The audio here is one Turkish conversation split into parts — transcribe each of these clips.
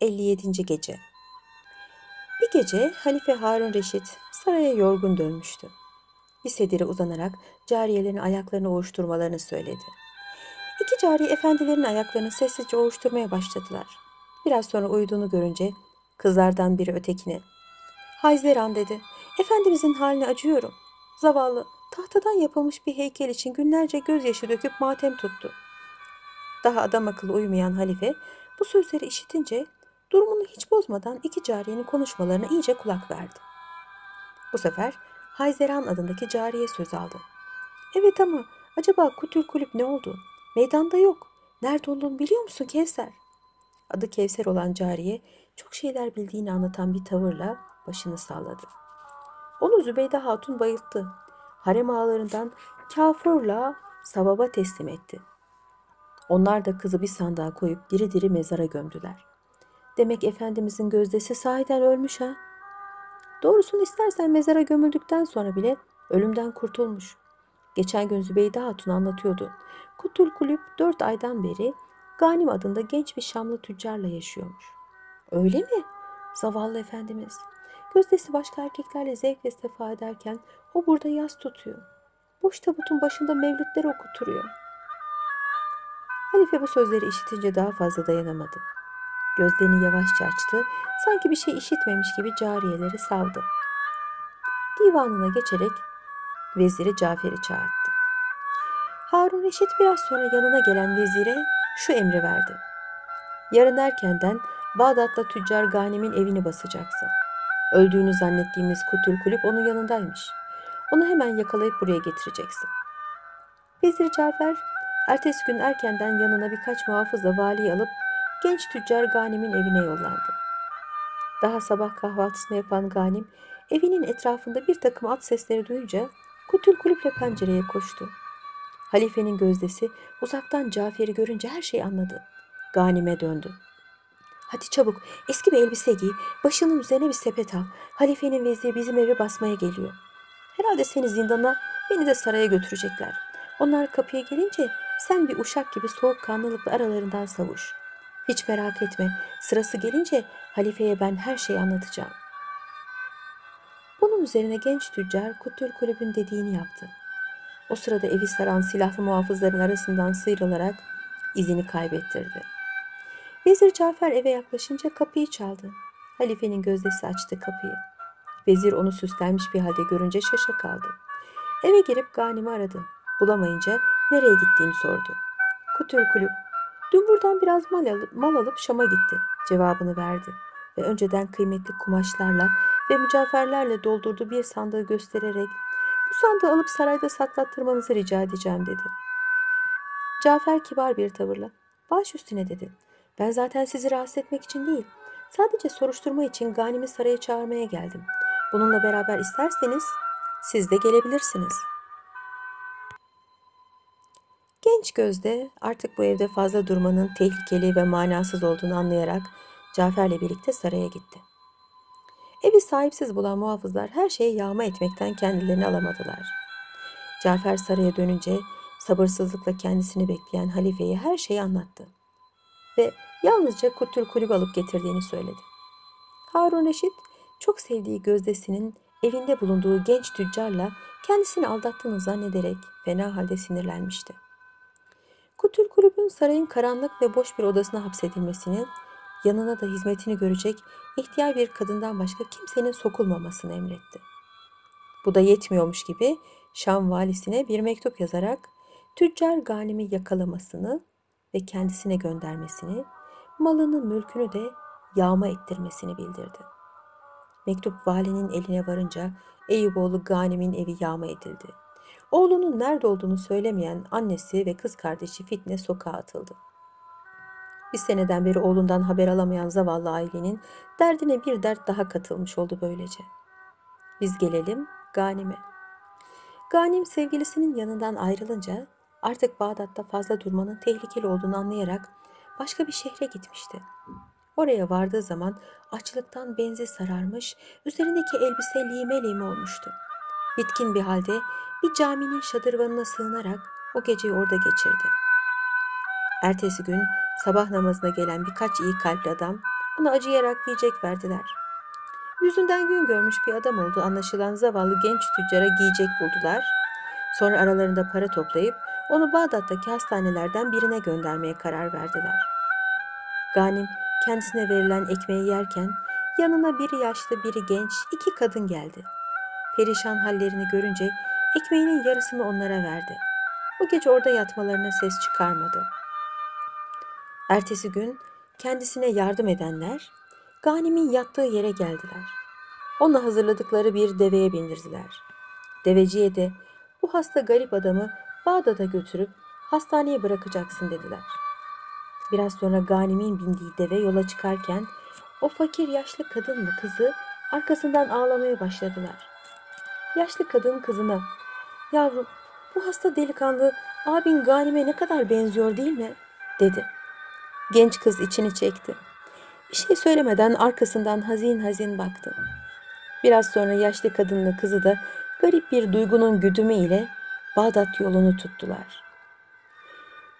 57. Gece Bir gece Halife Harun Reşit saraya yorgun dönmüştü. Bir sedire uzanarak cariyelerin ayaklarını ovuşturmalarını söyledi. İki cariye efendilerin ayaklarını sessizce ovuşturmaya başladılar. Biraz sonra uyuduğunu görünce kızlardan biri ötekine Hayzeran dedi. Efendimizin haline acıyorum. Zavallı tahtadan yapılmış bir heykel için günlerce gözyaşı döküp matem tuttu. Daha adam akıllı uyumayan halife bu sözleri işitince durumunu hiç bozmadan iki cariyenin konuşmalarına iyice kulak verdi. Bu sefer Hayzeran adındaki cariye söz aldı. Evet ama acaba Kutül Kulüp ne oldu? Meydanda yok. Nerede olduğunu biliyor musun Kevser? Adı Kevser olan cariye çok şeyler bildiğini anlatan bir tavırla başını salladı. Onu Zübeyde Hatun bayılttı. Harem ağalarından Kafur'la Savab'a teslim etti. Onlar da kızı bir sandığa koyup diri diri mezara gömdüler. Demek Efendimizin gözdesi sahiden ölmüş ha? Doğrusunu istersen mezara gömüldükten sonra bile ölümden kurtulmuş. Geçen gün Zübeyde Hatun anlatıyordu. Kutul Kulüp dört aydan beri Ganim adında genç bir Şamlı tüccarla yaşıyormuş. Öyle mi? Zavallı Efendimiz. Gözdesi başka erkeklerle zevk ve sefa ederken o burada yas tutuyor. Boş tabutun başında mevlütler okuturuyor. Halife bu sözleri işitince daha fazla dayanamadı. Gözlerini yavaşça açtı, sanki bir şey işitmemiş gibi cariyeleri savdı. Divanına geçerek veziri Cafer'i çağırdı. Harun Reşit biraz sonra yanına gelen vezire şu emri verdi. Yarın erkenden Bağdat'ta tüccar Ganim'in evini basacaksın. Öldüğünü zannettiğimiz Kutül Kulüp onun yanındaymış. Onu hemen yakalayıp buraya getireceksin. Vezir Cafer ertesi gün erkenden yanına birkaç muhafızla valiyi alıp genç tüccar Ganim'in evine yollandı. Daha sabah kahvaltısını yapan Ganim evinin etrafında bir takım at sesleri duyunca Kutül Kulüp'le pencereye koştu. Halifenin gözdesi uzaktan Cafer'i görünce her şeyi anladı. Ganim'e döndü. Hadi çabuk eski bir elbise giy, başının üzerine bir sepet al. Halifenin veziri bizim evi basmaya geliyor. Herhalde seni zindana, beni de saraya götürecekler. Onlar kapıya gelince sen bir uşak gibi soğukkanlılıkla aralarından savuş. Hiç merak etme, sırası gelince halifeye ben her şeyi anlatacağım. Bunun üzerine genç tüccar Kutül Kulübün dediğini yaptı. O sırada evi saran silahlı muhafızların arasından sıyrılarak izini kaybettirdi. Vezir Cafer eve yaklaşınca kapıyı çaldı. Halifenin gözdesi açtı kapıyı. Vezir onu süslenmiş bir halde görünce şaşa kaldı. Eve girip Ganim'i aradı. Bulamayınca nereye gittiğini sordu. Kutül kulüp. Dün buradan biraz mal alıp, mal alıp Şam'a gitti. Cevabını verdi. Ve önceden kıymetli kumaşlarla ve mücevherlerle doldurduğu bir sandığı göstererek bu sandığı alıp sarayda saklattırmanızı rica edeceğim dedi. Cafer kibar bir tavırla baş üstüne dedi. Ben zaten sizi rahatsız etmek için değil, sadece soruşturma için Ganim'i saraya çağırmaya geldim. Bununla beraber isterseniz siz de gelebilirsiniz. Genç gözde artık bu evde fazla durmanın tehlikeli ve manasız olduğunu anlayarak Cafer'le birlikte saraya gitti. Evi sahipsiz bulan muhafızlar her şeyi yağma etmekten kendilerini alamadılar. Cafer saraya dönünce sabırsızlıkla kendisini bekleyen halifeye her şeyi anlattı. Ve yalnızca Kutül kulüp alıp getirdiğini söyledi. Harun Reşit çok sevdiği gözdesinin evinde bulunduğu genç tüccarla kendisini aldattığını zannederek fena halde sinirlenmişti. Kutül kulübün sarayın karanlık ve boş bir odasına hapsedilmesini, yanına da hizmetini görecek ihtiyar bir kadından başka kimsenin sokulmamasını emretti. Bu da yetmiyormuş gibi Şam valisine bir mektup yazarak tüccar Ganim'i yakalamasını ve kendisine göndermesini, malını mülkünü de yağma ettirmesini bildirdi. Mektup valinin eline varınca Eyüboğlu Ganim'in evi yağma edildi. Oğlunun nerede olduğunu söylemeyen annesi ve kız kardeşi Fitne sokağa atıldı. Bir seneden beri oğlundan haber alamayan zavallı ailenin derdine bir dert daha katılmış oldu böylece. Biz gelelim Ganim'e. Ganim sevgilisinin yanından ayrılınca artık Bağdat'ta fazla durmanın tehlikeli olduğunu anlayarak başka bir şehre gitmişti. Oraya vardığı zaman açlıktan benzi sararmış, üzerindeki elbise lime lime olmuştu. Bitkin bir halde bir caminin şadırvanına sığınarak o geceyi orada geçirdi. Ertesi gün sabah namazına gelen birkaç iyi kalpli adam Ona acıyarak yiyecek verdiler. Yüzünden gün görmüş bir adam olduğu anlaşılan zavallı genç tüccara giyecek buldular. Sonra aralarında para toplayıp onu Bağdat'taki hastanelerden birine göndermeye karar verdiler. Ganim kendisine verilen ekmeği yerken yanına biri yaşlı biri genç iki kadın geldi. Perişan hallerini görünce ekmeğinin yarısını onlara verdi. O gece orada yatmalarına ses çıkarmadı. Ertesi gün kendisine yardım edenler Ganim'in yattığı yere geldiler. Onunla hazırladıkları bir deveye bindirdiler. Deveciye de bu hasta garip adamı Bağdat'a götürüp hastaneye bırakacaksın dediler. Biraz sonra Ganim'in bindiği deve yola çıkarken o fakir yaşlı kadınla kızı arkasından ağlamaya başladılar. Yaşlı kadın kızına, yavrum bu hasta delikanlı abin Ganim'e ne kadar benziyor değil mi? dedi. Genç kız içini çekti. Bir şey söylemeden arkasından hazin hazin baktı. Biraz sonra yaşlı kadınla kızı da garip bir duygunun güdümü ile Bağdat yolunu tuttular.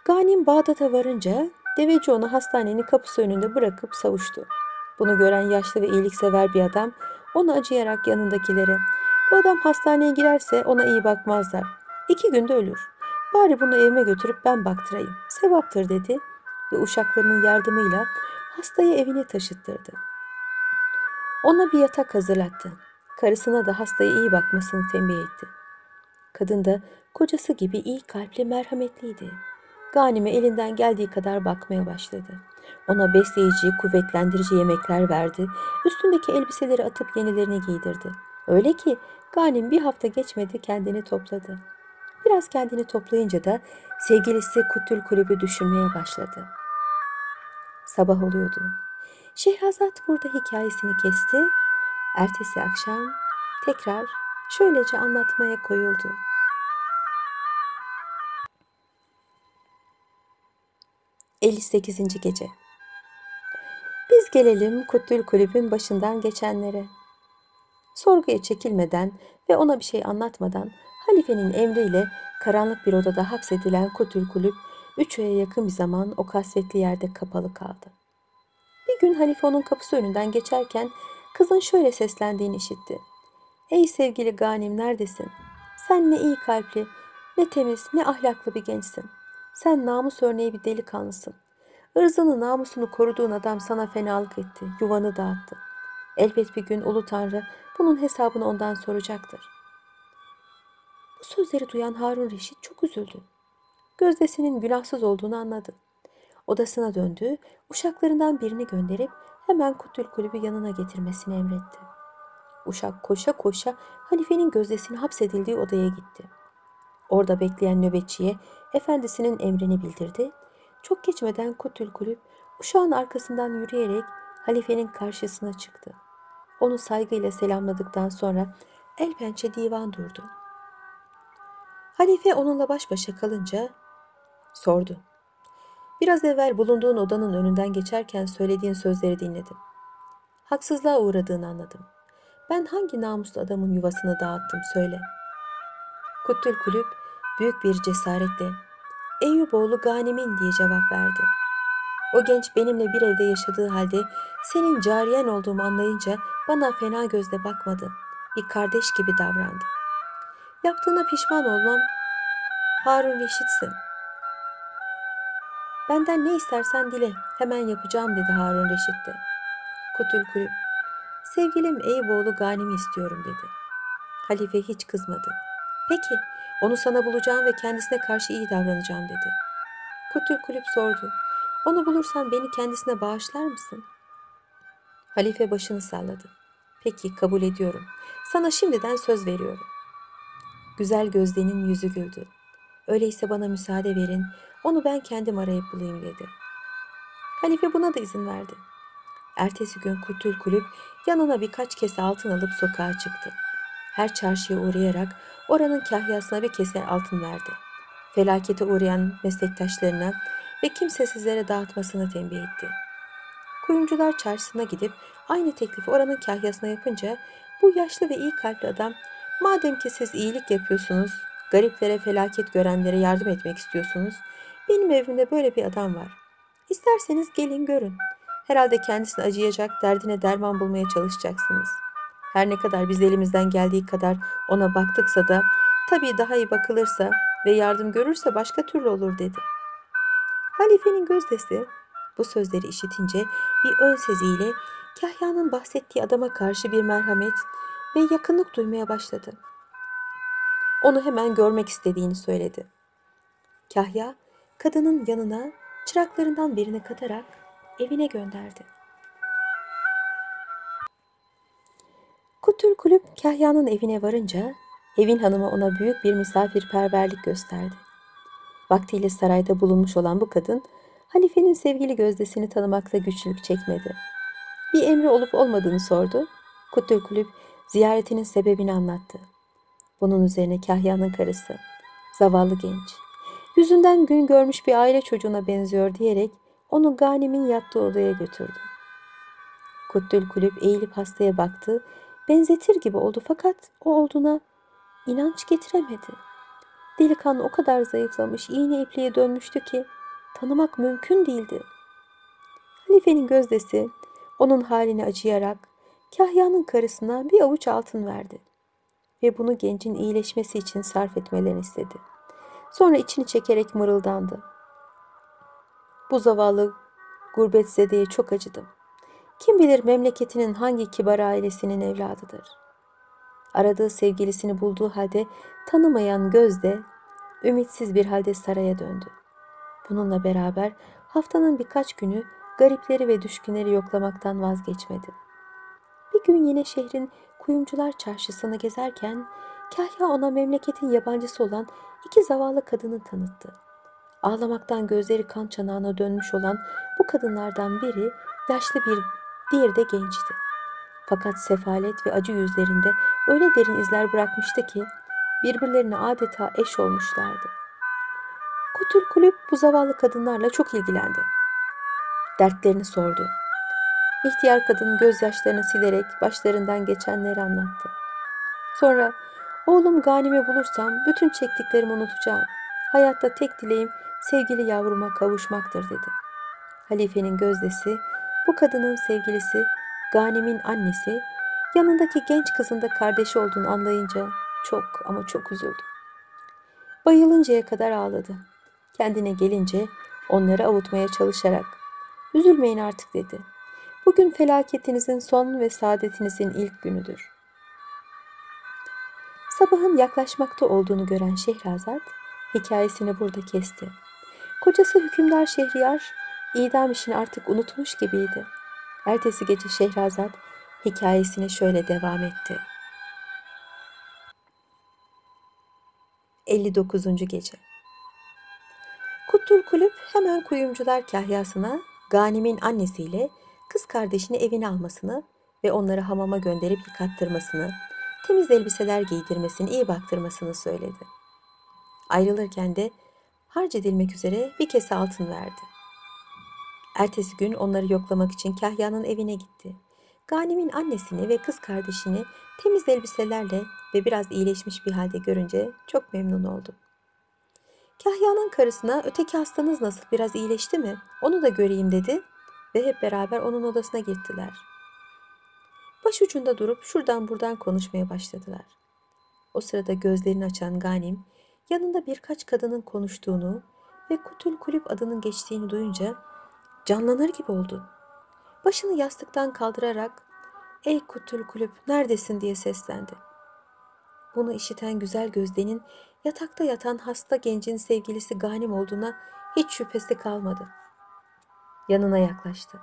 Ganim Bağdat'a varınca deveci onu hastanenin kapısı önünde bırakıp savuştu. Bunu gören yaşlı ve iyiliksever bir adam onu acıyarak yanındakilere bu adam hastaneye girerse ona iyi bakmazlar. İki günde ölür. Bari bunu evime götürüp ben baktırayım. Sevaptır dedi ve uşaklarının yardımıyla hastayı evine taşıttırdı. Ona bir yatak hazırlattı. Karısına da hastaya iyi bakmasını tembih etti. Kadın da kocası gibi iyi kalpli merhametliydi. Ganime elinden geldiği kadar bakmaya başladı. Ona besleyici, kuvvetlendirici yemekler verdi. Üstündeki elbiseleri atıp yenilerini giydirdi. Öyle ki Ganim bir hafta geçmedi kendini topladı. Biraz kendini toplayınca da sevgilisi Kutül Kulübü düşünmeye başladı. Sabah oluyordu. Şehrazat burada hikayesini kesti. Ertesi akşam tekrar şöylece anlatmaya koyuldu. ...58. Gece Biz gelelim Kutül Kulübün başından geçenlere. Sorguya çekilmeden ve ona bir şey anlatmadan halifenin emriyle karanlık bir odada hapsedilen Kutül Kulüp üç aya yakın bir zaman o kasvetli yerde kapalı kaldı. Bir gün halife onun kapısı önünden geçerken kızın şöyle seslendiğini işitti. Ey sevgili Ganim neredesin? Sen ne iyi kalpli, ne temiz, ne ahlaklı bir gençsin. Sen namus örneği bir delikanlısın. Irzını, namusunu koruduğun adam sana fenalık etti, yuvanı dağıttı. Elbet bir gün Ulu Tanrı bunun hesabını ondan soracaktır. Bu sözleri duyan Harun Reşit çok üzüldü. Gözdesinin günahsız olduğunu anladı. Odasına döndü, uşaklarından birini gönderip hemen Kutül Kulübü yanına getirmesini emretti. Uşak koşa koşa halifenin gözdesinin hapsedildiği odaya gitti. Orada bekleyen nöbetçiye efendisinin emrini bildirdi. Çok geçmeden Kutül Kulüp uşağın arkasından yürüyerek halifenin karşısına çıktı. Onu saygıyla selamladıktan sonra el pençe divan durdu. Halife onunla baş başa kalınca sordu. Biraz evvel bulunduğun odanın önünden geçerken söylediğin sözleri dinledim. Haksızlığa uğradığını anladım. Ben hangi namuslu adamın yuvasını dağıttım söyle. Kuttül Kulüp büyük bir cesaretle Eyüboğlu Ganim'in diye cevap verdi. O genç benimle bir evde yaşadığı halde senin cariyen olduğumu anlayınca bana fena gözle bakmadı. Bir kardeş gibi davrandı. Yaptığına pişman olmam. Harun Reşit'sin. Benden ne istersen dile, hemen yapacağım dedi Harun Reşit de. Kutül Kulüp, sevgilim Eyüboğlu Ganim'i istiyorum dedi. Halife hiç kızmadı. Peki, onu sana bulacağım ve kendisine karşı iyi davranacağım dedi. Kutül Kulüp sordu. Onu bulursan beni kendisine bağışlar mısın? Halife başını salladı. Peki kabul ediyorum. Sana şimdiden söz veriyorum. Güzel gözlerinin yüzü güldü. Öyleyse bana müsaade verin, onu ben kendim arayıp bulayım dedi. Halife buna da izin verdi. Ertesi gün Kutül Kulüp yanına birkaç kese altın alıp sokağa çıktı. Her çarşıya uğrayarak oranın kahyasına bir kese altın verdi. Felakete uğrayan meslektaşlarına ve kimsesizlere dağıtmasını tembih etti. Kuyumcular çarşısına gidip aynı teklifi oranın kahyasına yapınca bu yaşlı ve iyi kalpli adam madem ki siz iyilik yapıyorsunuz, gariplere felaket görenlere yardım etmek istiyorsunuz, benim evimde böyle bir adam var. İsterseniz gelin görün. Herhalde kendisine acıyacak, derdine derman bulmaya çalışacaksınız. Her ne kadar biz elimizden geldiği kadar ona baktıksa da tabii daha iyi bakılırsa ve yardım görürse başka türlü olur dedi. Halifenin gözdesi bu sözleri işitince bir ön seziyle Kahya'nın bahsettiği adama karşı bir merhamet ve yakınlık duymaya başladı. Onu hemen görmek istediğini söyledi. Kahya kadının yanına çıraklarından birini katarak evine gönderdi. Kutul kulüp Kahya'nın evine varınca evin hanımı ona büyük bir misafirperverlik gösterdi. Vaktiyle sarayda bulunmuş olan bu kadın halifenin sevgili gözdesini tanımakta güçlük çekmedi. Bir emri olup olmadığını sordu. Kutul kulüp ziyaretinin sebebini anlattı. Bunun üzerine Kahya'nın karısı, zavallı genç, yüzünden gün görmüş bir aile çocuğuna benziyor diyerek onu Ganim'in yattığı odaya götürdü. Kuttül kulüp eğilip hastaya baktı, benzetir gibi oldu fakat o olduğuna inanç getiremedi. Delikanlı o kadar zayıflamış, iğne ipliğe dönmüştü ki tanımak mümkün değildi. Halifenin gözdesi onun halini acıyarak Kahya'nın karısına bir avuç altın verdi ve bunu gencin iyileşmesi için sarf etmelerini istedi. Sonra içini çekerek mırıldandı. Bu zavallı gurbetsezeye çok acıdım. Kim bilir memleketinin hangi kibar ailesinin evladıdır. Aradığı sevgilisini bulduğu halde tanımayan gözde ümitsiz bir halde saraya döndü. Bununla beraber haftanın birkaç günü garipleri ve düşkünleri yoklamaktan vazgeçmedi. Bir gün yine şehrin kuyumcular çarşısını gezerken Kahya ona memleketin yabancısı olan iki zavallı kadını tanıttı. Ağlamaktan gözleri kan çanağına dönmüş olan bu kadınlardan biri yaşlı bir, diğeri de gençti. Fakat sefalet ve acı yüzlerinde öyle derin izler bırakmıştı ki birbirlerine adeta eş olmuşlardı. Kutul kulüp bu zavallı kadınlarla çok ilgilendi. Dertlerini sordu. İhtiyar kadın gözyaşlarını silerek başlarından geçenleri anlattı. Sonra oğlum Ganim'i bulursam bütün çektiklerimi unutacağım. Hayatta tek dileğim sevgili yavruma kavuşmaktır dedi. Halifenin gözdesi bu kadının sevgilisi Ganim'in annesi yanındaki genç kızın da kardeşi olduğunu anlayınca çok ama çok üzüldü. Bayılıncaya kadar ağladı. Kendine gelince onları avutmaya çalışarak üzülmeyin artık dedi. Bugün felaketinizin son ve saadetinizin ilk günüdür. Sabahın yaklaşmakta olduğunu gören Şehrazat hikayesini burada kesti. Kocası hükümdar Şehriyar idam işini artık unutmuş gibiydi. Ertesi gece Şehrazat hikayesine şöyle devam etti. 59. Gece Kuttul Kulüp hemen kuyumcular kahyasına Ganim'in annesiyle kız kardeşini evine almasını ve onları hamama gönderip yıkattırmasını, temiz elbiseler giydirmesini, iyi baktırmasını söyledi. Ayrılırken de harc edilmek üzere bir kese altın verdi. Ertesi gün onları yoklamak için Kahya'nın evine gitti. Ganim'in annesini ve kız kardeşini temiz elbiselerle ve biraz iyileşmiş bir halde görünce çok memnun oldu. Kahya'nın karısına öteki hastanız nasıl biraz iyileşti mi? Onu da göreyim dedi ve hep beraber onun odasına gittiler. Başucunda durup şuradan buradan konuşmaya başladılar. O sırada gözlerini açan Ganim yanında birkaç kadının konuştuğunu ve Kutul Kulüp adının geçtiğini duyunca canlanır gibi oldu. Başını yastıktan kaldırarak ''Ey Kutul Kulüp neredesin?'' diye seslendi. Bunu işiten güzel gözdenin yatakta yatan hasta gencin sevgilisi Ganim olduğuna hiç şüphesi kalmadı. Yanına yaklaştı.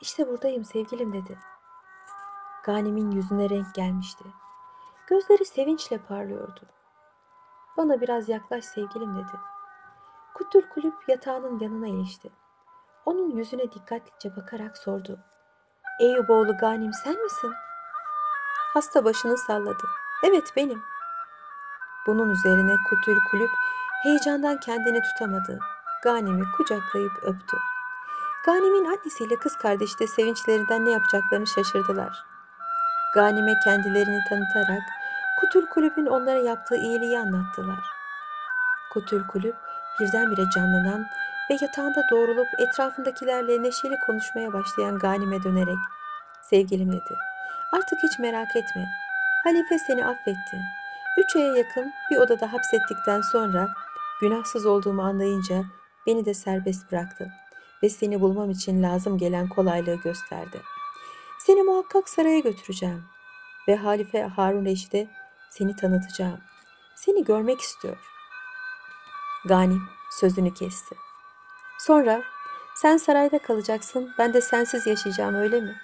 İşte buradayım sevgilim dedi. Ganim'in yüzüne renk gelmişti. Gözleri sevinçle parlıyordu. Bana biraz yaklaş sevgilim dedi. Kutul kulüp yatağının yanına ilişti. Onun yüzüne dikkatlice bakarak sordu. Eyüboğlu Ganim sen misin? Hasta başını salladı. Evet benim. Bunun üzerine Kutul kulüp heyecandan kendini tutamadı. Ganim'i kucaklayıp öptü. Ganim'in annesiyle kız kardeşi de sevinçlerinden ne yapacaklarını şaşırdılar. Ganim'e kendilerini tanıtarak Kutul Kulüp'ün onlara yaptığı iyiliği anlattılar. Kutul Kulüp birdenbire canlanan ve yatağında doğrulup etrafındakilerle neşeli konuşmaya başlayan Ganim'e dönerek sevgilim dedi. Artık hiç merak etme. Halife seni affetti. Üç aya yakın bir odada hapsettikten sonra günahsız olduğumu anlayınca beni de serbest bıraktı ve seni bulmam için lazım gelen kolaylığı gösterdi. Seni muhakkak saraya götüreceğim ve Halife Harun Reşid'e seni tanıtacağım. Seni görmek istiyor. Ganim sözünü kesti. Sonra sen sarayda kalacaksın, ben de sensiz yaşayacağım öyle mi?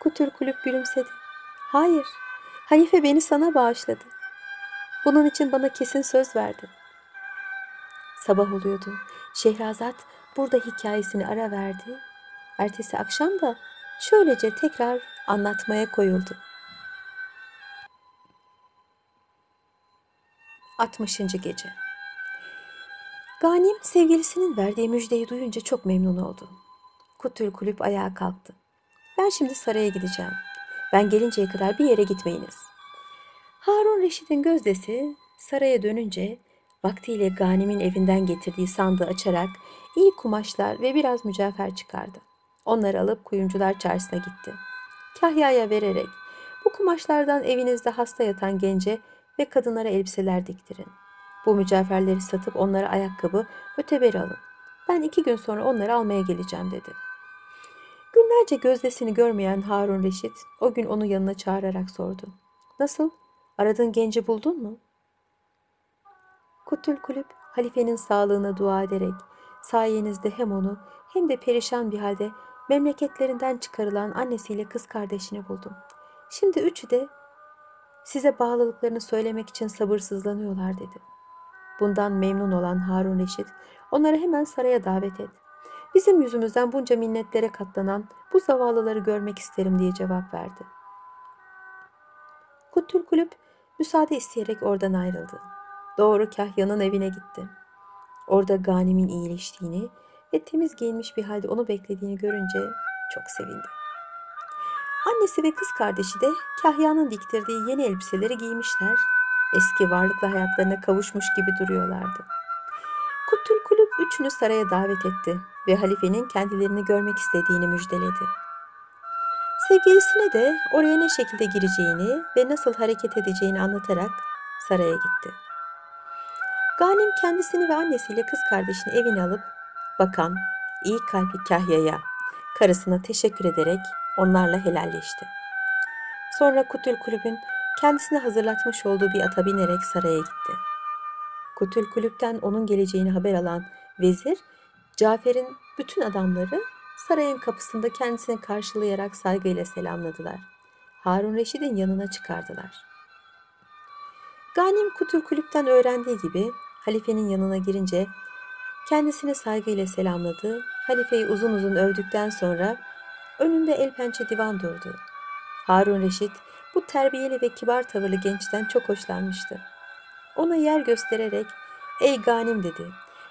Kutül kulüp gülümsedi. Hayır, Halife beni sana bağışladı. Bunun için bana kesin söz verdi. Sabah oluyordu. Şehrazat burada hikayesini ara verdi. Ertesi akşam da şöylece tekrar anlatmaya koyuldu. 60. Gece Ganim sevgilisinin verdiği müjdeyi duyunca çok memnun oldu. Kutül kulüp ayağa kalktı. Ben şimdi saraya gideceğim. Ben gelinceye kadar bir yere gitmeyiniz. Harun Reşit'in gözdesi saraya dönünce vaktiyle Ganim'in evinden getirdiği sandığı açarak iyi kumaşlar ve biraz mücevher çıkardı. Onları alıp kuyumcular çarşısına gitti. Kahya'ya vererek bu kumaşlardan evinizde hasta yatan gence ve kadınlara elbiseler diktirin. Bu mücevherleri satıp onlara ayakkabı, öteberi alın. Ben iki gün sonra onları almaya geleceğim dedi. Günlerce gözdesini görmeyen Harun Reşit o gün onu yanına çağırarak sordu. Nasıl? Aradığın genci buldun mu? Kutül Kulüp halifenin sağlığına dua ederek sayenizde hem onu hem de perişan bir halde memleketlerinden çıkarılan annesiyle kız kardeşini buldum. Şimdi üçü de size bağlılıklarını söylemek için sabırsızlanıyorlar dedi. Bundan memnun olan Harun Reşit onları hemen saraya davet et. Bizim yüzümüzden bunca minnetlere katlanan bu zavallıları görmek isterim diye cevap verdi. Kuttül Kulüp müsaade isteyerek oradan ayrıldı. Doğru Kahya'nın evine gitti. Orada Ganim'in iyileştiğini ve temiz giyinmiş bir halde onu beklediğini görünce çok sevindi. Annesi ve kız kardeşi de Kahya'nın diktirdiği yeni elbiseleri giymişler. Eski varlıklı hayatlarına kavuşmuş gibi duruyorlardı. Kuttül Kulüp üçünü saraya davet etti ve halifenin kendilerini görmek istediğini müjdeledi. Sevgilisine de oraya ne şekilde gireceğini ve nasıl hareket edeceğini anlatarak saraya gitti. Ganim kendisini ve annesiyle kız kardeşini evine alıp bakan, iyi kalpli Kahya'ya, karısına teşekkür ederek onlarla helalleşti. Sonra Kutül Kulübün kendisine hazırlatmış olduğu bir ata binerek saraya gitti. Kutül Kulüp'ten onun geleceğini haber alan vezir, Cafer'in bütün adamları sarayın kapısında kendisini karşılayarak saygıyla selamladılar. Harun Reşid'in yanına çıkardılar. Ganim Kutül Kulüp'ten öğrendiği gibi halifenin yanına girince kendisini saygıyla selamladı. Halifeyi uzun uzun övdükten sonra önünde el pençe divan durdu. Harun Reşit bu terbiyeli ve kibar tavırlı gençten çok hoşlanmıştı. Ona yer göstererek ''Ey Ganim'' dedi.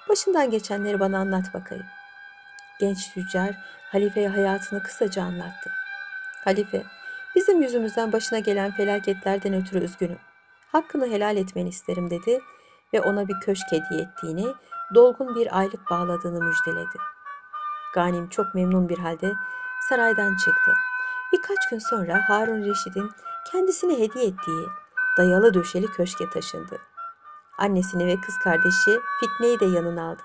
''Başından geçenleri bana anlat bakayım.'' Genç tüccar halifeye hayatını kısaca anlattı. Halife, bizim yüzümüzden başına gelen felaketlerden ötürü üzgünüm. Hakkını helal etmeni isterim dedi ve ona bir köşk hediye ettiğini, dolgun bir aylık bağladığını müjdeledi. Ganim çok memnun bir halde saraydan çıktı. Birkaç gün sonra Harun Reşid'in kendisine hediye ettiği dayalı döşeli köşke taşındı. Annesini ve kız kardeşi Fitne'yi de yanına aldı.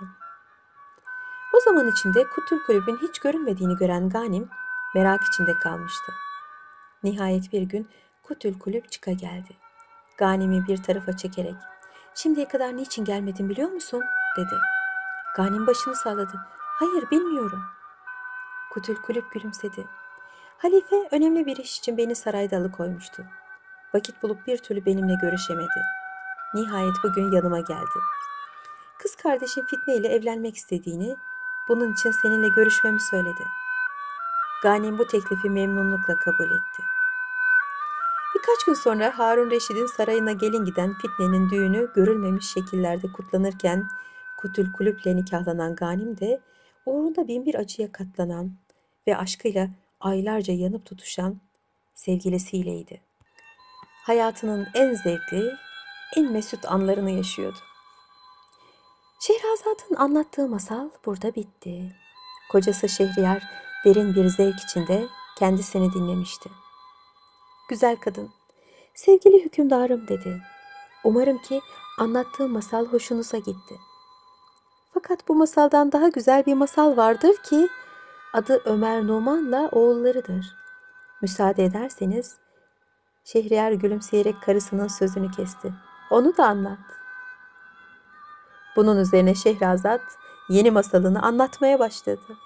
O zaman içinde Kutul Kulübün hiç görünmediğini gören Ganim merak içinde kalmıştı. Nihayet bir gün Kutul Kulüp çıka geldi. Ganim'i bir tarafa çekerek ''Şimdiye kadar niçin gelmedin biliyor musun?'' dedi. Ganim başını salladı. ''Hayır bilmiyorum.'' Kutul Kulüp gülümsedi. Halife önemli bir iş için beni sarayda alıkoymuştu. Vakit bulup bir türlü benimle görüşemedi. Nihayet bugün yanıma geldi. Kız kardeşin Fitne ile evlenmek istediğini, bunun için seninle görüşmemi söyledi. Ganim bu teklifi memnunlukla kabul etti. Birkaç gün sonra Harun Reşid'in sarayına gelin giden Fitne'nin düğünü görülmemiş şekillerde kutlanırken Kutül Kulüp'le nikahlanan Ganim de uğrunda binbir acıya katlanan ve aşkıyla aylarca yanıp tutuşan sevgilisiyleydi. Hayatının en zevkli, en mesut anlarını yaşıyordu. Şehrazat'ın anlattığı masal burada bitti. Kocası Şehriyar derin bir zevk içinde kendisini dinlemişti. Güzel kadın, sevgili hükümdarım dedi. Umarım ki anlattığım masal hoşunuza gitti. Fakat bu masaldan daha güzel bir masal vardır ki adı Ömer Numan'la oğullarıdır. Müsaade ederseniz Şehriyar gülümseyerek karısının sözünü kesti. Onu da anlat. Bunun üzerine Şehrazat yeni masalını anlatmaya başladı.